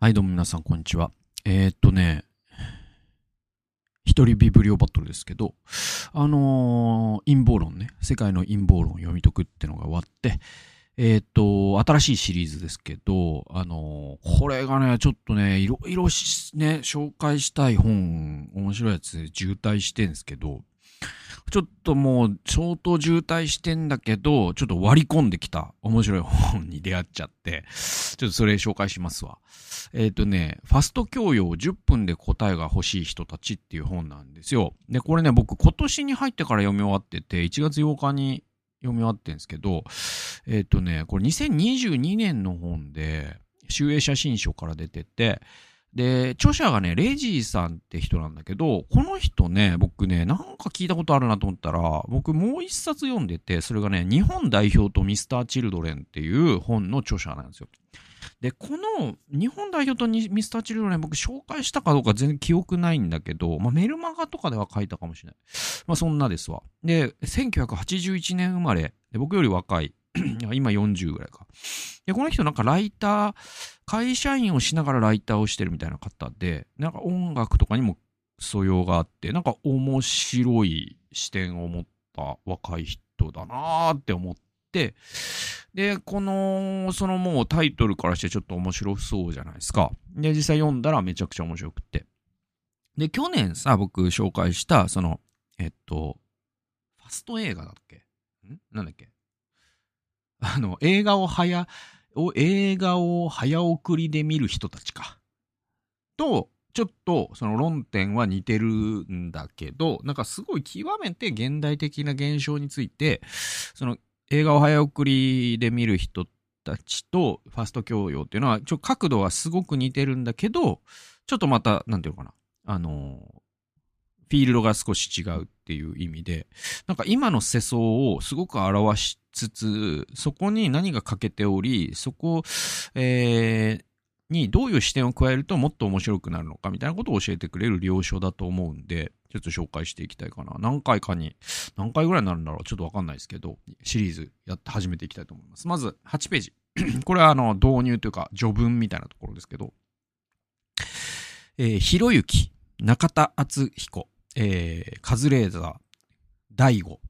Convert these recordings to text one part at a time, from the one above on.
はい、どうも皆さん、こんにちは。えー、っとね、一人ビブリオバトルですけど、あのー陰謀論ね、世界の陰謀論を読み解くってのが終わって、えー、っと、新しいシリーズですけど、あのこれがね、ちょっとね、いろいろね、紹介したい本、面白いやつ渋滞してんですけど、ちょっともう相当渋滞してんだけど、ちょっと割り込んできた面白い本に出会っちゃって、ちょっとそれ紹介しますわ。えっ、とね、ファスト教養10分で答えが欲しい人たちっていう本なんですよ。で、これね、僕今年に入ってから読み終わってて、1月8日に読み終わってんですけど、えっ、とね、これ2022年の本で、集英写真書から出てて、で、著者がね、レジーさんって人なんだけど、この人ね、僕ね、なんか聞いたことあるなと思ったら、僕もう一冊読んでて、それがね、日本代表とミスター・チルドレンっていう本の著者なんですよ。で、この日本代表とミスター・チルドレン僕紹介したかどうか全然記憶ないんだけど、まあ、メルマガとかでは書いたかもしれない。まあそんなですわ。で、1981年生まれ。で僕より若い。今40ぐらいか。で、この人なんかライター、会社員をしながらライターをしてるみたいな方で、なんか音楽とかにも素養があって、なんか面白い視点を持った若い人だなーって思って、で、この、そのもうタイトルからしてちょっと面白そうじゃないですか。で、実際読んだらめちゃくちゃ面白くって。で、去年さ、僕紹介した、その、えっと、ファスト映画だっけ？ん？なんだっけ？あの、映画を早、映画を早送りで見る人たちか。と、ちょっとその論点は似てるんだけど、なんかすごい極めて現代的な現象について、その映画を早送りで見る人たちとファスト教養っていうのは、ちょ角度はすごく似てるんだけど、ちょっとまた、なんていうのかな、あの、フィールドが少し違うっていう意味で、なんか今の世相をすごく表しつつ、そこに何が欠けており、そこ、えーにどういう視点を加えるともっと面白くなるのかみたいなことを教えてくれる了承だと思うんで、ちょっと紹介していきたいかな。何回かに、何回ぐらいになるんだろうちょっとわかんないですけど、シリーズやって始めていきたいと思います。まず、8ページ。これはあの、導入というか、序文みたいなところですけど、えー、ひろゆき、中田敦彦、えー、カズレーザー、大悟、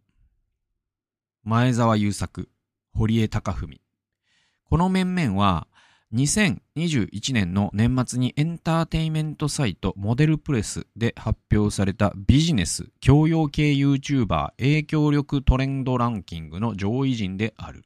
前澤友作、堀江貴文。この面々は、2021年の年末にエンターテイメントサイトモデルプレスで発表されたビジネス教養系 YouTuber 影響力トレンドランキングの上位陣である。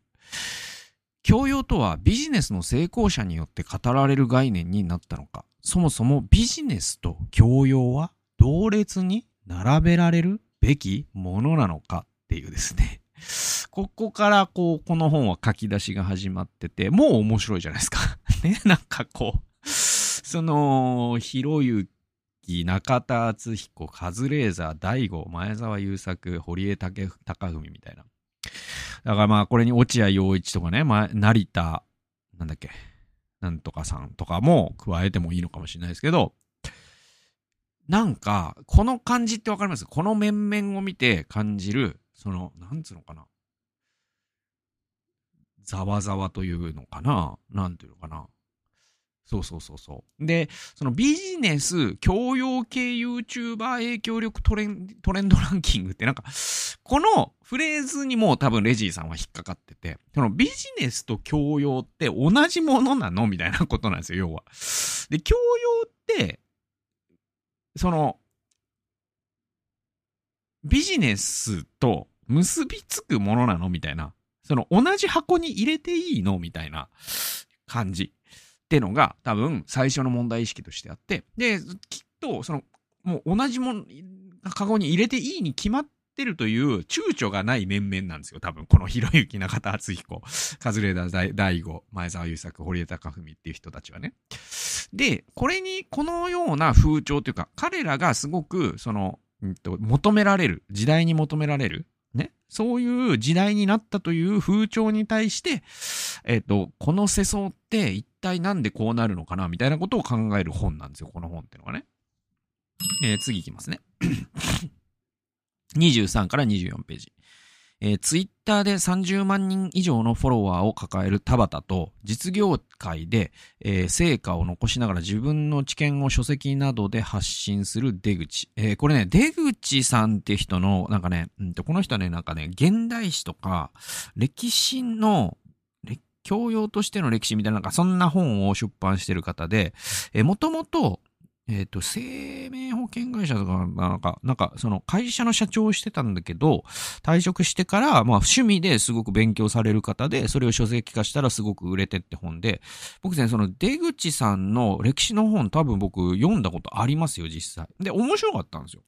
教養とはビジネスの成功者によって語られる概念になったのか。そもそもビジネスと教養は同列に並べられるべきものなのかっていうですね。ここからこう、この本は書き出しが始まってて、もう面白いじゃないですか。ね、なんかこう、その、ひろゆき、中田敦彦、カズレーザー、大悟、前澤友作、堀江貴文みたいな。だからまあ、これに落合陽一とかね、まあ、成田、なんだっけ、なんとかさんとかも加えてもいいのかもしれないですけど、なんか、この感じってわかります？この面々を見て感じる、その、なんつうのかな？ざわざわというのかな？なんていうのかな？そうそうそうそう。で、そのビジネス、教養系 YouTuber 影響力トレントレンドランキングってなんか、このフレーズにも多分レジーさんは引っかかってて、そのビジネスと教養って同じものなの？みたいなことなんですよ、要は。で、教養って、その、ビジネスと結びつくものなのみたいな。その同じ箱に入れていいのみたいな感じってのが多分最初の問題意識としてあって、で、きっとそのもう同じもの、カゴに入れていいに決まってるという躊躇がない面々なんですよ。多分このひろゆき中田敦彦、カズレーダー大悟、前澤友作、堀江貴文っていう人たちはね。で、これにこのような風潮というか、彼らがすごくその、うんと、求められる、時代に求められる、ね。そういう時代になったという風潮に対して、えっ、と、この世相って一体なんでこうなるのかなみたいなことを考える本なんですよ、この本っていうのがね。えー次いきますね。23から24ページ。えー、ツイッターで30万人以上のフォロワーを抱える田畑と、実業界で、えー、成果を残しながら自分の知見を書籍などで発信する出口。えー、これね、出口さんって人の、なんかね、うんと、この人はね、なんかね、現代史とか、歴史の、教養としての歴史みたいな、なんかそんな本を出版してる方で、えー、もともと、えっ、ー、と、生命保険会社とか、なんか、なんか、その会社の社長をしてたんだけど、退職してから、まあ、趣味ですごく勉強される方で、それを書籍化したらすごく売れてって本で、僕ね、その出口さんの歴史の本多分僕読んだことありますよ、実際。で、面白かったんですよ。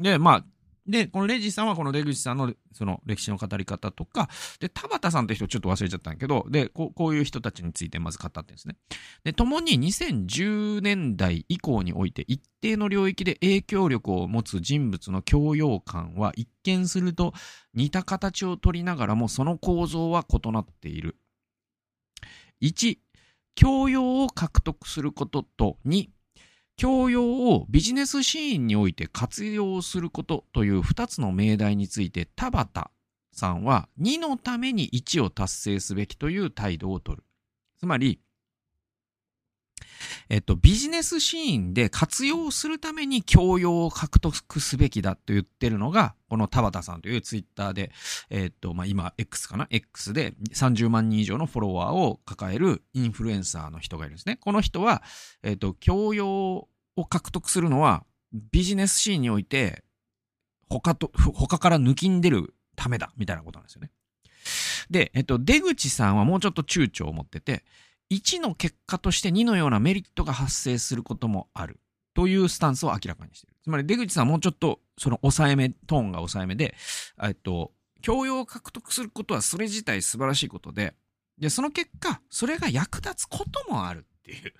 で、まあ、で、このレジさんはこの出口さんのその歴史の語り方とか、で、田畑さんって人ちょっと忘れちゃったんだけど、で、こうこういう人たちについてまず語ってるんですね。で、共に2010年代以降において一定の領域で影響力を持つ人物の教養感は一見すると似た形を取りながらもその構造は異なっている。1、教養を獲得することと2、教養をビジネスシーンにおいて活用することという2つの命題について田畑さんは2のために1を達成すべきという態度をとる。つまり、えっと、ビジネスシーンで活用するために教養を獲得すべきだと言ってるのが、この田畑さんというツイッターで、えっと、まあ、今、X かな ?X で30万人以上のフォロワーを抱えるインフルエンサーの人がいるんですね。この人は、えっと、教養を獲得するのは、ビジネスシーンにおいて、他と、他から抜きんでるためだ、みたいなことなんですよね。で、えっと、出口さんはもうちょっと躊躇を持ってて、1の結果として2のようなメリットが発生することもある。というスタンスを明らかにしている。つまり出口さんはもうちょっとその抑えめ、トーンが抑えめで、えっと、教養を獲得することはそれ自体素晴らしいことで、で、その結果、それが役立つこともあるっていう。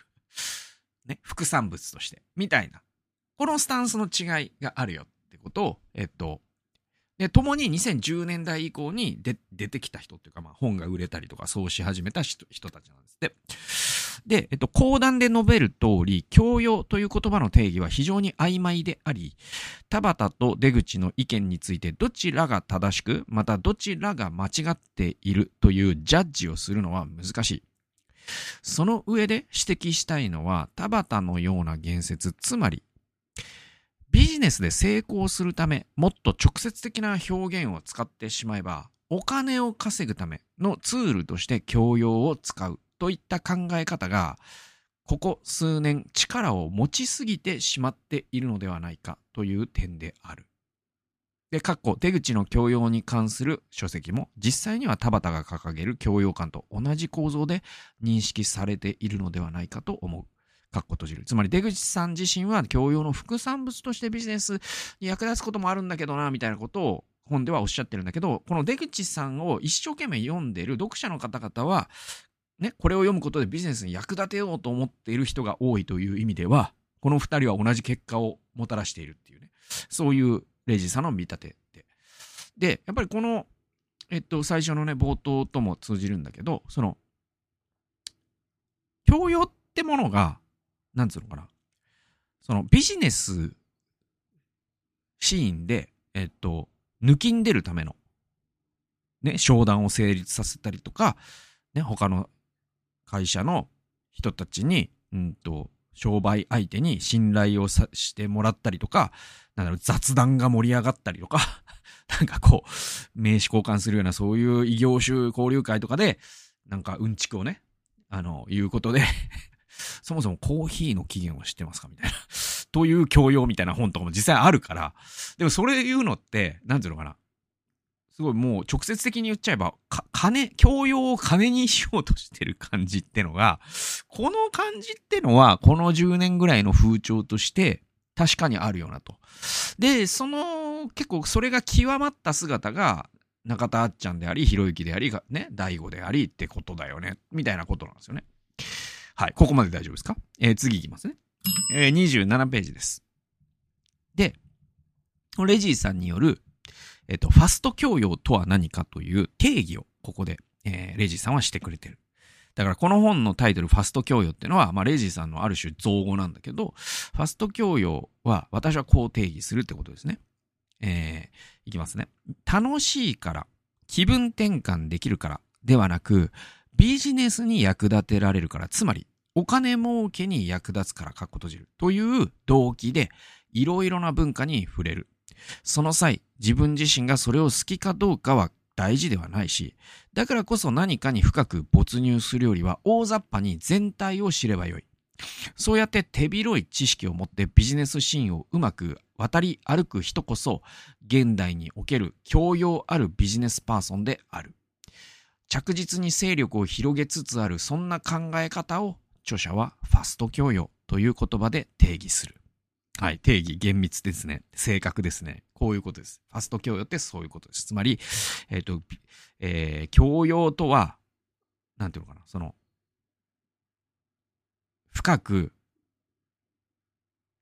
ね、副産物として、みたいな。このスタンスの違いがあるよってことを、えっと、で、共に2010年代以降に出てきた人っていうか、まあ本が売れたりとかそうし始めた人たちなんですって。で、えっと、講談で述べる通り、教養という言葉の定義は非常に曖昧であり、田畑と出口の意見についてどちらが正しく、またどちらが間違っているというジャッジをするのは難しい。その上で指摘したいのは、田畑のような言説、つまり、ビジネスで成功するため、もっと直接的な表現を使ってしまえば、お金を稼ぐためのツールとして教養を使うといった考え方が、ここ数年力を持ちすぎてしまっているのではないかという点である。で、かっこ、出口の教養に関する書籍も、実際には田畑が掲げる教養感と同じ構造で認識されているのではないかと思う。かっこ閉じる。つまり出口さん自身は教養の副産物としてビジネスに役立つこともあるんだけどな、みたいなことを本ではおっしゃってるんだけど、この出口さんを一生懸命読んでる読者の方々は、ね、これを読むことでビジネスに役立てようと思っている人が多いという意味では、この二人は同じ結果をもたらしているっていうね、そういうレイジさんの見立てで。で、やっぱりこの、えっと、最初のね、冒頭とも通じるんだけど、その、教養ってものが、なんつうのかな、そのビジネスシーンで、えっと、抜きんでるための、ね、商談を成立させたりとか、ね、他の会社の人たちに、うんと、商売相手に信頼をさしてもらったりとか、なんだろう、雑談が盛り上がったりとか、なんかこう、名刺交換するようなそういう異業種交流会とかで、なんかうんちくをね、あの、言うことでそもそもコーヒーの起源を知ってますかみたいな という教養みたいな本とかも実際あるから、でもそれ言うのって、なんていうのかな。すごいもう直接的に言っちゃえば、か、金、教養を金にしようとしてる感じってのが、この感じってのは、この10年ぐらいの風潮として、確かにあるよなと。で、その、結構それが極まった姿が、中田あっちゃんであり、ひろゆきであり、ね、大悟でありってことだよね。みたいなことなんですよね。はい。ここまで大丈夫ですか？えー、次いきますね。えー、27ページです。で、レジーさんによる、えっと、ファスト教養とは何かという定義をここで、えー、レジーさんはしてくれてる。だからこの本のタイトル、ファスト教養っていうのは、まあ、レジーさんのある種造語なんだけど、ファスト教養は私はこう定義するってことですね。えー、いきますね。楽しいから、気分転換できるからではなく、ビジネスに役立てられるから、つまり、お金儲けに役立つからかっこ閉じるという動機で、いろいろな文化に触れる。その際、自分自身がそれを好きかどうかは大事ではないし、だからこそ何かに深く没入するよりは大雑把に全体を知ればよい。そうやって手広い知識を持ってビジネスシーンをうまく渡り歩く人こそ、現代における教養あるビジネスパーソンである。着実に勢力を広げつつあるそんな考え方を著者はファスト教養という言葉で定義する。はい、定義厳密ですね。正確ですね。こういうことです。ファスト教養ってそういうことです。つまり、えっ、ー、と、えー、教養とは、なんていうのかな、その、深く、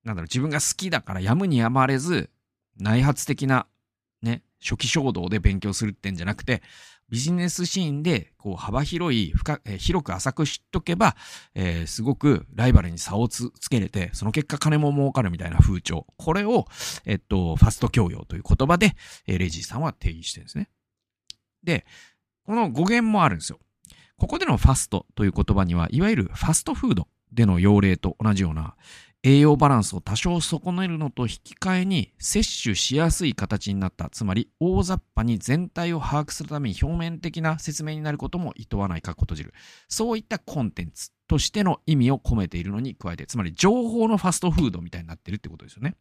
なんだろう、自分が好きだからやむにやまれず、内発的な、ね、初期衝動で勉強するってんじゃなくて、ビジネスシーンでこう幅広い深、えー、広く浅く知っとけば、えー、すごくライバルに差をつけれて、その結果金も儲かるみたいな風潮。これを、えっと、ファスト教養という言葉で、えー、レジーさんは定義してるんですね。で、この語源もあるんですよ。ここでのファストという言葉には、いわゆるファストフードでの用例と同じような、栄養バランスを多少損ねるのと引き換えに摂取しやすい形になった、つまり大雑把に全体を把握するために表面的な説明になることも厭わないかっこ閉じる。そういったコンテンツとしての意味を込めているのに加えて、つまり情報のファストフードみたいになってるってことですよね。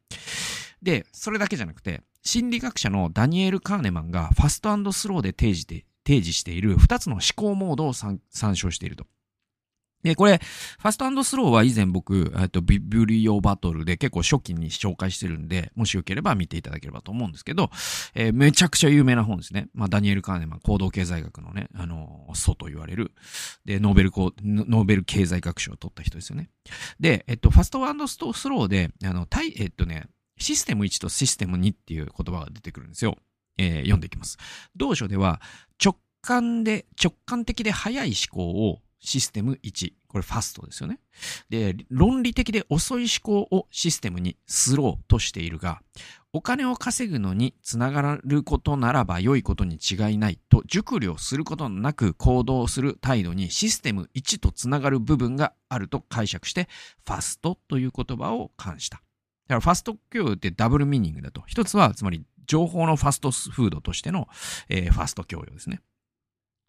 で、それだけじゃなくて、心理学者のダニエル・カーネマンがファストスローで提示で提示している2つの思考モードを参照していると。で、これ、ファストスローは以前僕、えっと、ビブリオバトルで結構初期に紹介してるんで、もしよければ見ていただければと思うんですけど、えー、めちゃくちゃ有名な本ですね。まあ、ダニエル・カーネマン、行動経済学のね、あの、祖と言われる、で、ノーベルノーベル経済学賞を取った人ですよね。で、えっと、ファストスローで、あの、対、えっとね、システム1とシステム2っていう言葉が出てくるんですよ。えー、読んでいきます。同書では、直感で、直感的で早い思考をシステム1。これファストですよね。で、論理的で遅い思考をシステムにスローとしているが、お金を稼ぐのにつながることならば良いことに違いないと熟慮することなく行動する態度にシステム1とつながる部分があると解釈してファストという言葉を冠した。だからファスト教養ってダブルミーニングだと。一つはつまり情報のファストフードとしての、えー、ファスト教養ですね。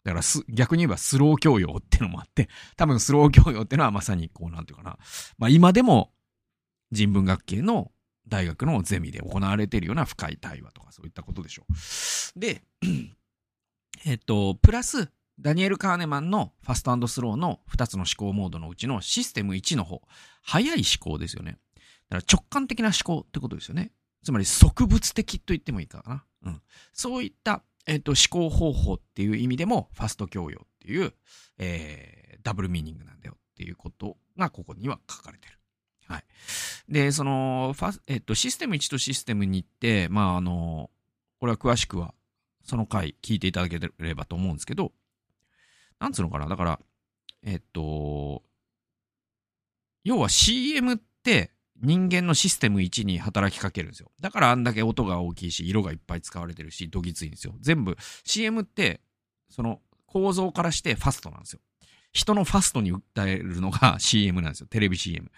だから、逆に言えばスロー教養ってのもあって、多分スロー教養ってのはまさにこう、なんていうかな。まあ今でも人文学系の大学のゼミで行われているような深い対話とかそういったことでしょう。で、えっと、プラス、ダニエル・カーネマンのファストスローの2つの思考モードのうちのシステム1の方、早い思考ですよね。だから直感的な思考ってことですよね。つまり即物的と言ってもいいかな。うん。そういったえっ、と、思考方法っていう意味でも、ファスト教養っていう、えー、ダブルミーニングなんだよっていうことがここには書かれてる。はい。で、その、ファえっ、と、システム1とシステム2って、まあ、あの、これは詳しくは、その回聞いていただければと思うんですけど、なんつうのかな？だから、えっと、要は CM って、人間のシステム1に働きかけるんですよ。だからあんだけ音が大きいし、色がいっぱい使われてるし、どぎついんですよ。全部、CM って、その構造からしてファストなんですよ。人のファストに訴えるのが CM なんですよ。テレビ CM。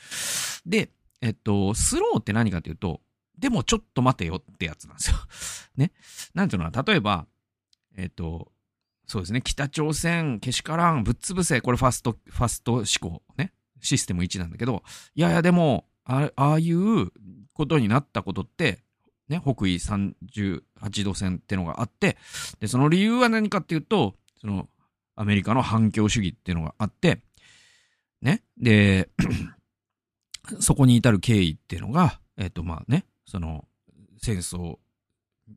で、えっと、スローって何かっていうと、でもちょっと待てよってやつなんですよ。ね。なんていうのかな、例えば、えっと、そうですね、北朝鮮、けしからん、ぶっ潰せ、これファスト、ファスト思考、ね。システム1なんだけど、いやいや、でも、ああいうことになったことって、ね、北緯38度線ってのがあって、で、その理由は何かっていうと、その、アメリカの反共主義っていうのがあって、ね、で、そこに至る経緯っていうのが、えっ、と、まあね、その、戦争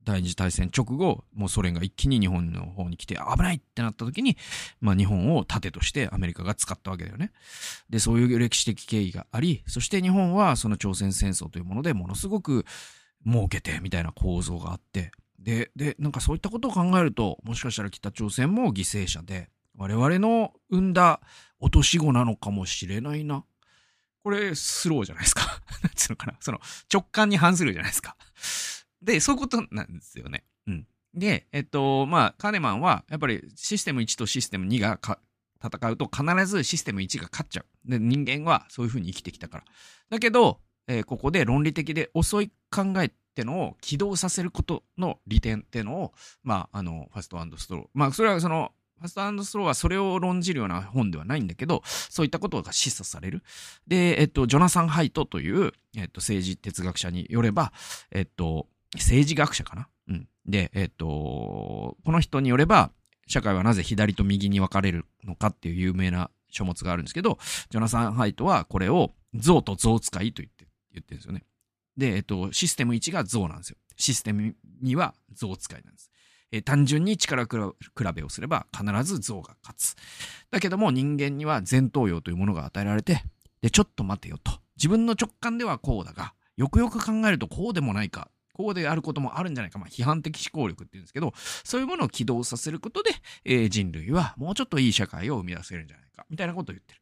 第二次大戦直後、もうソ連が一気に日本の方に来て危ないってなった時に、まあ日本を盾としてアメリカが使ったわけだよね。で、そういう歴史的経緯があり、そして日本はその朝鮮戦争というものでものすごく儲けてみたいな構造があって、で、で、なんかそういったことを考えると、もしかしたら北朝鮮も犠牲者で、我々の生んだ落とし子なのかもしれないな。これ、スローじゃないですか。なんつうのかな。その、直感に反するじゃないですか。で、そういうことなんですよね。うん。で、えっと、まあ、カーネマンは、やっぱりシステム1とシステム2が戦うと必ずシステム1が勝っちゃう。で、人間はそういう風に生きてきたから。だけど、えー、ここで論理的で遅い考えってのを起動させることの利点っていうのを、まあ、あの、ファストストロー。まあ、それはその、ファストスローはそれを論じるような本ではないんだけど、そういったことが示唆される。で、えっと、ジョナサン・ハイトという、えっと、政治哲学者によれば、えっと、政治学者かな？うん。で、えっと、この人によれば、社会はなぜ左と右に分かれるのかっていう有名な書物があるんですけど、ジョナサン・ハイトはこれを象と象使いと言って、言ってるんですよね。で、えっと、システム1が象なんですよ。システム2は象使いなんです。えー、単純に力比べをすれば必ず象が勝つ。だけども人間には前頭葉というものが与えられて、で、ちょっと待てよと。自分の直感ではこうだが、よくよく考えるとこうでもないか。こうであることもあるんじゃないか。まあ、批判的思考力って言うんですけど、そういうものを起動させることで、えー、人類はもうちょっといい社会を生み出せるんじゃないか。みたいなことを言ってる。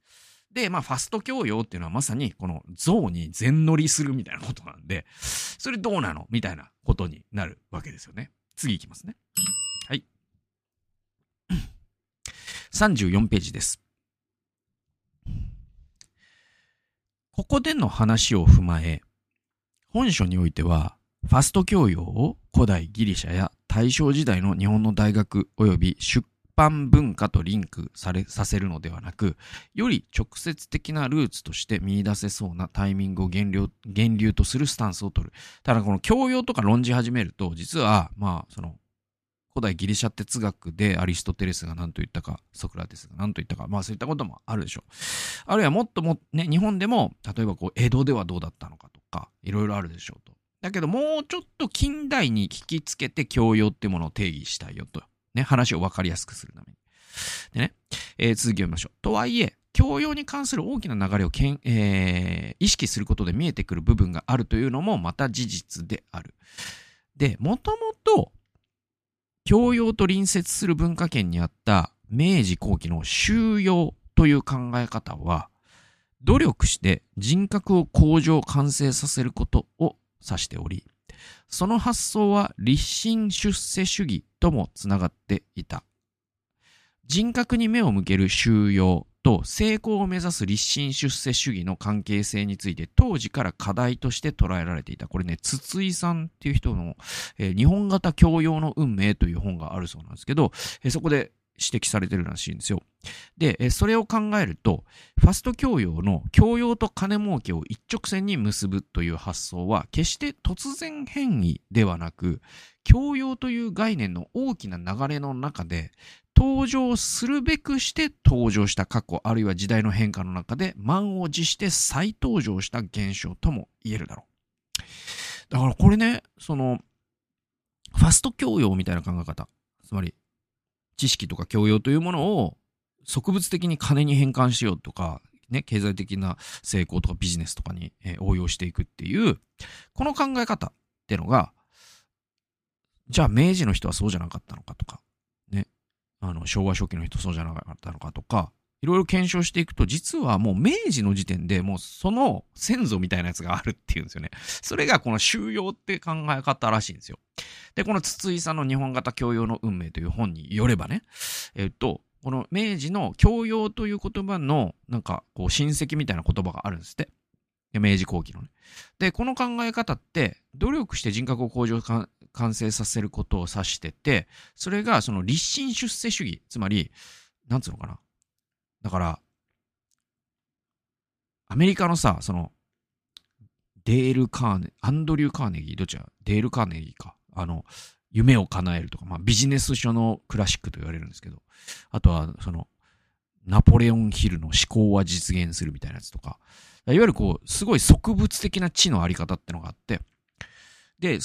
で、まあ、ファスト教養っていうのはまさに、この像に全乗りするみたいなことなんで、それどうなの？みたいなことになるわけですよね。次いきますね。はい。34ページです。ここでの話を踏まえ、本書においては、ファスト教養を古代ギリシャや大正時代の日本の大学及び出般文化とリンクされ、させるのではなく、より直接的なルーツとして見出せそうなタイミングを源流源流とするスタンスを取る。ただこの教養とか論じ始めると、実は、まあ、その、古代ギリシャ哲学でアリストテレスが何と言ったか、ソクラテスが何と言ったか、まあそういったこともあるでしょう。あるいはもっとも、ね、日本でも、例えばこう、江戸ではどうだったのかとか、いろいろあるでしょうと。だけどもうちょっと近代に聞きつけて教養ってものを定義したいよとね、話を分かりやすくするために。でね、えー、続きを読みましょう。とはいえ、教養に関する大きな流れをけん、えー、意識することで見えてくる部分があるというのもまた事実である。で、もともと、教養と隣接する文化圏にあった明治後期の修養という考え方は、努力して人格を向上完成させることを指しており、その発想は立身出世主義ともつながっていた。人格に目を向ける収容と成功を目指す立身出世主義の関係性について当時から課題として捉えられていた。これね、筒井さんっていう人の、えー、日本型教養の運命という本があるそうなんですけど、えー、そこで指摘されてるらしいんですよ。で、それを考えると、ファスト教養の教養と金儲けを一直線に結ぶという発想は、決して突然変異ではなく、教養という概念の大きな流れの中で、登場するべくして登場した過去、あるいは時代の変化の中で満を持して再登場した現象とも言えるだろう。だからこれね、その、ファスト教養みたいな考え方。つまり、知識とか教養というものを植物的に金に変換しようとか、ね、経済的な成功とかビジネスとかに、え応用していくっていう、この考え方ってのが、じゃあ明治の人はそうじゃなかったのかとか、ね、あの昭和初期の人そうじゃなかったのかとか、いろいろ検証していくと、実はもう明治の時点でもうその先祖みたいなやつがあるっていうんですよね。それがこの収容って考え方らしいんですよ。で、この筒井さんの日本型教養の運命という本によればね、えっと、この明治の教養という言葉のなんかこう親戚みたいな言葉があるんですって。明治後期のね。で、この考え方って、努力して人格を向上完成させることを指してて、それがその立身出世主義、つまり、なんつうのかな。だから、アメリカのさ、その、デール・カーネ、アンドリュー・カーネギー、どっちやデール・カーネギーか。あの、夢を叶えるとか、まあビジネス書のクラシックと言われるんですけど、あとは、その、ナポレオン・ヒルの思考は実現するみたいなやつとか、いわゆるこう、すごい植物的な知のあり方ってのがあって、で、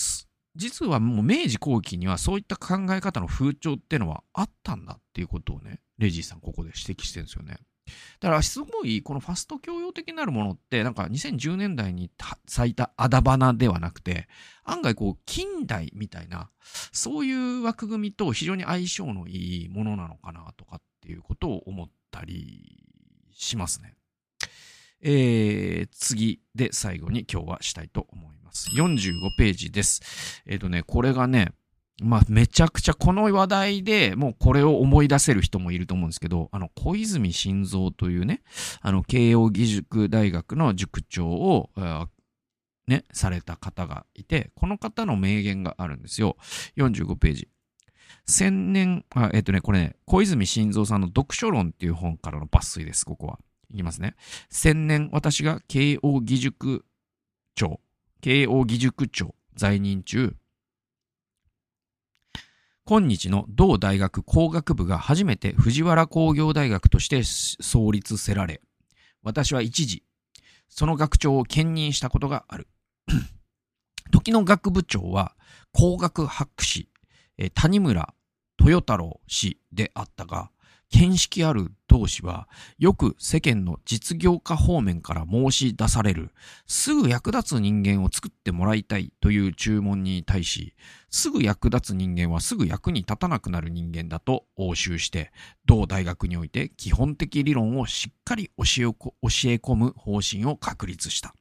実はもう明治後期にはそういった考え方の風潮ってのはあったんだっていうことをね、レジーさんここで指摘してるんですよね。だからすごいこのファスト教養的なるものってなんか2010年代に咲いたあだ花ではなくて案外こう近代みたいなそういう枠組みと非常に相性のいいものなのかなとかっていうことを思ったりしますね。えー、次で最後に今日はしたいと思います。45ページです。えっ、ー、とね、これがね、まあ、めちゃくちゃこの話題でもうこれを思い出せる人もいると思うんですけど、あの、小泉晋三というね、あの、慶応義塾大学の塾長を、ね、された方がいて、この方の名言があるんですよ。45ページ。千年、あえっ、とね、これね、小泉晋三さんの読書論っていう本からの抜粋です、ここは。いきますね。千年、私が慶応義塾長、慶応義塾長在任中、今日の同大学工学部が初めて藤原工業大学として創立せられ、私は一時、その学長を兼任したことがある。時の学部長は工学博士、谷村豊太郎氏であったが、見識ある同志は、よく世間の実業家方面から申し出される、すぐ役立つ人間を作ってもらいたいという注文に対し、すぐ役立つ人間はすぐ役に立たなくなる人間だと応酬して、同大学において基本的理論をしっかり教え教え込む方針を確立した。っ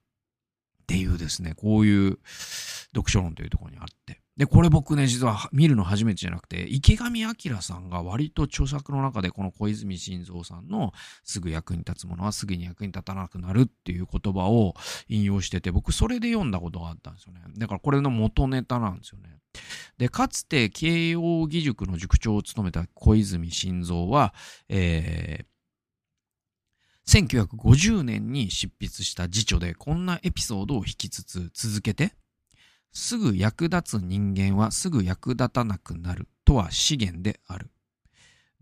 ていうですね、こういう読書論というところにあって。で、これ僕ね、実は見るの初めてじゃなくて、池上彰さんが割と著作の中でこの小泉晋三さんのすぐ役に立つものはすぐに役に立たなくなるっていう言葉を引用してて、僕それで読んだことがあったんですよね。だからこれの元ネタなんですよね。で、かつて慶応義塾の塾長を務めた小泉晋三は、えー、1950年に執筆した辞書でこんなエピソードを引きつつ続けて、すぐ役立つ人間はすぐ役立たなくなるとは資源である。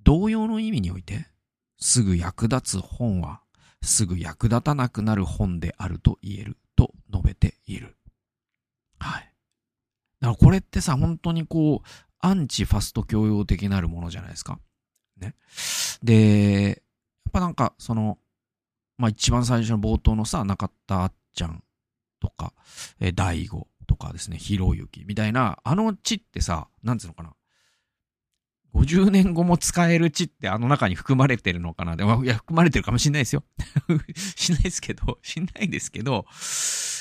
同様の意味において、すぐ役立つ本はすぐ役立たなくなる本であると言えると述べている。はい。だからこれってさ、本当にこう、アンチファスト教養的なるものじゃないですか。ね。で、やっぱなんか、その、まあ一番最初の冒頭のさ、中田あっちゃんとか、えー、大悟とかですね、ひろゆきみたいな、あの地ってさ、なんつうのかな。50年後も使える地ってあの中に含まれてるのかなでも、いや、含まれてるかもしんないですよ。しないですけど、しないですけど、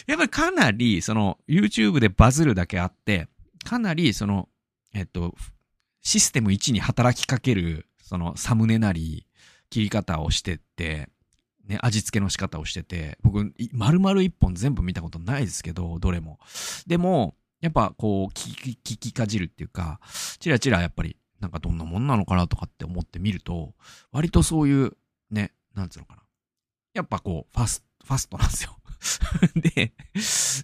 やっぱりかなり、その、YouTube でバズるだけあって、かなり、その、えっと、システム1に働きかける、その、サムネなり、切り方をしてって、ね、味付けの仕方をしてて、僕、丸々一本全部見たことないですけど、どれも。でも、やっぱこう、聞き、聞きかじるっていうか、チラチラやっぱり、なんかどんなもんなのかなとかって思ってみると、割とそういう、ね、なんつうのかな。やっぱこう、ファス、ファストなんですよ。で、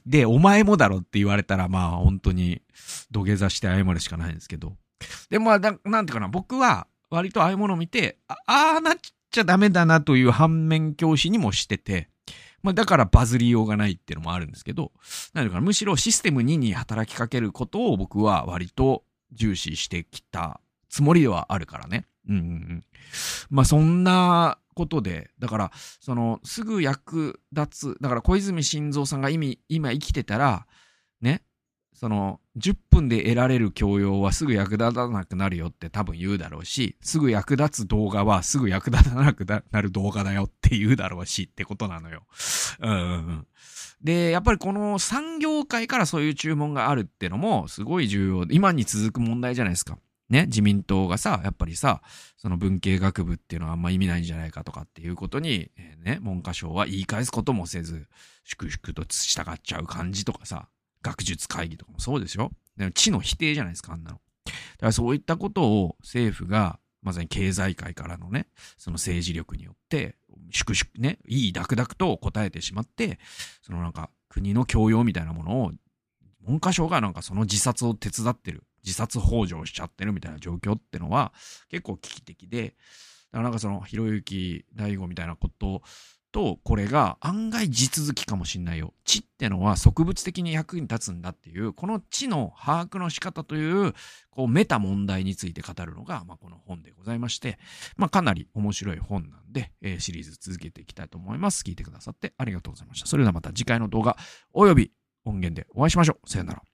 で、お前もだろって言われたら、まあ本当に土下座して謝るしかないんですけど。でも、なんていうかな、僕は割とああいうものを見て、ああなっちゃダメだなという反面教師にもしてて、まあだからバズりようがないっていうのもあるんですけど、なのかむしろシステム2に働きかけることを僕は割と重視してきたつもりではあるからね。うんうんうん。まあそんなことで、だから、その、すぐ役立つ、だから小泉晋三さんが今生きてたら、その、10分で得られる教養はすぐ役立たなくなるよって多分言うだろうし、すぐ役立つ動画はすぐ役立たなくなる動画だよって言うだろうしってことなのよ。うんうん。で、やっぱりこの産業界からそういう注文があるってのもすごい重要で、今に続く問題じゃないですか。ね、自民党がさ、やっぱりさ、その文系学部っていうのはあんま意味ないんじゃないかとかっていうことに、えー、ね、文科省は言い返すこともせず、粛々と従っちゃう感じとかさ、学術会議とかもそうですよ。知の否定じゃないですか、あんなの。だからそういったことを政府が、まさに経済界からのね、その政治力によって、粛々ね、いいダクダクと答えてしまって、そのなんか国の教養みたいなものを、文科省がなんかその自殺を手伝ってる、自殺幇助をしちゃってるみたいな状況ってのは結構危機的で、だからなんかその、ひろゆき大悟みたいなことをと、これが案外地続きかもしんないよ。知ってのは植物的に役に立つんだっていう、この知の把握の仕方という、こう、メタ問題について語るのが、まあ、この本でございまして、まあ、かなり面白い本なんで、えー、シリーズ続けていきたいと思います。聞いてくださってありがとうございました。それではまた次回の動画、および音源でお会いしましょう。さよなら。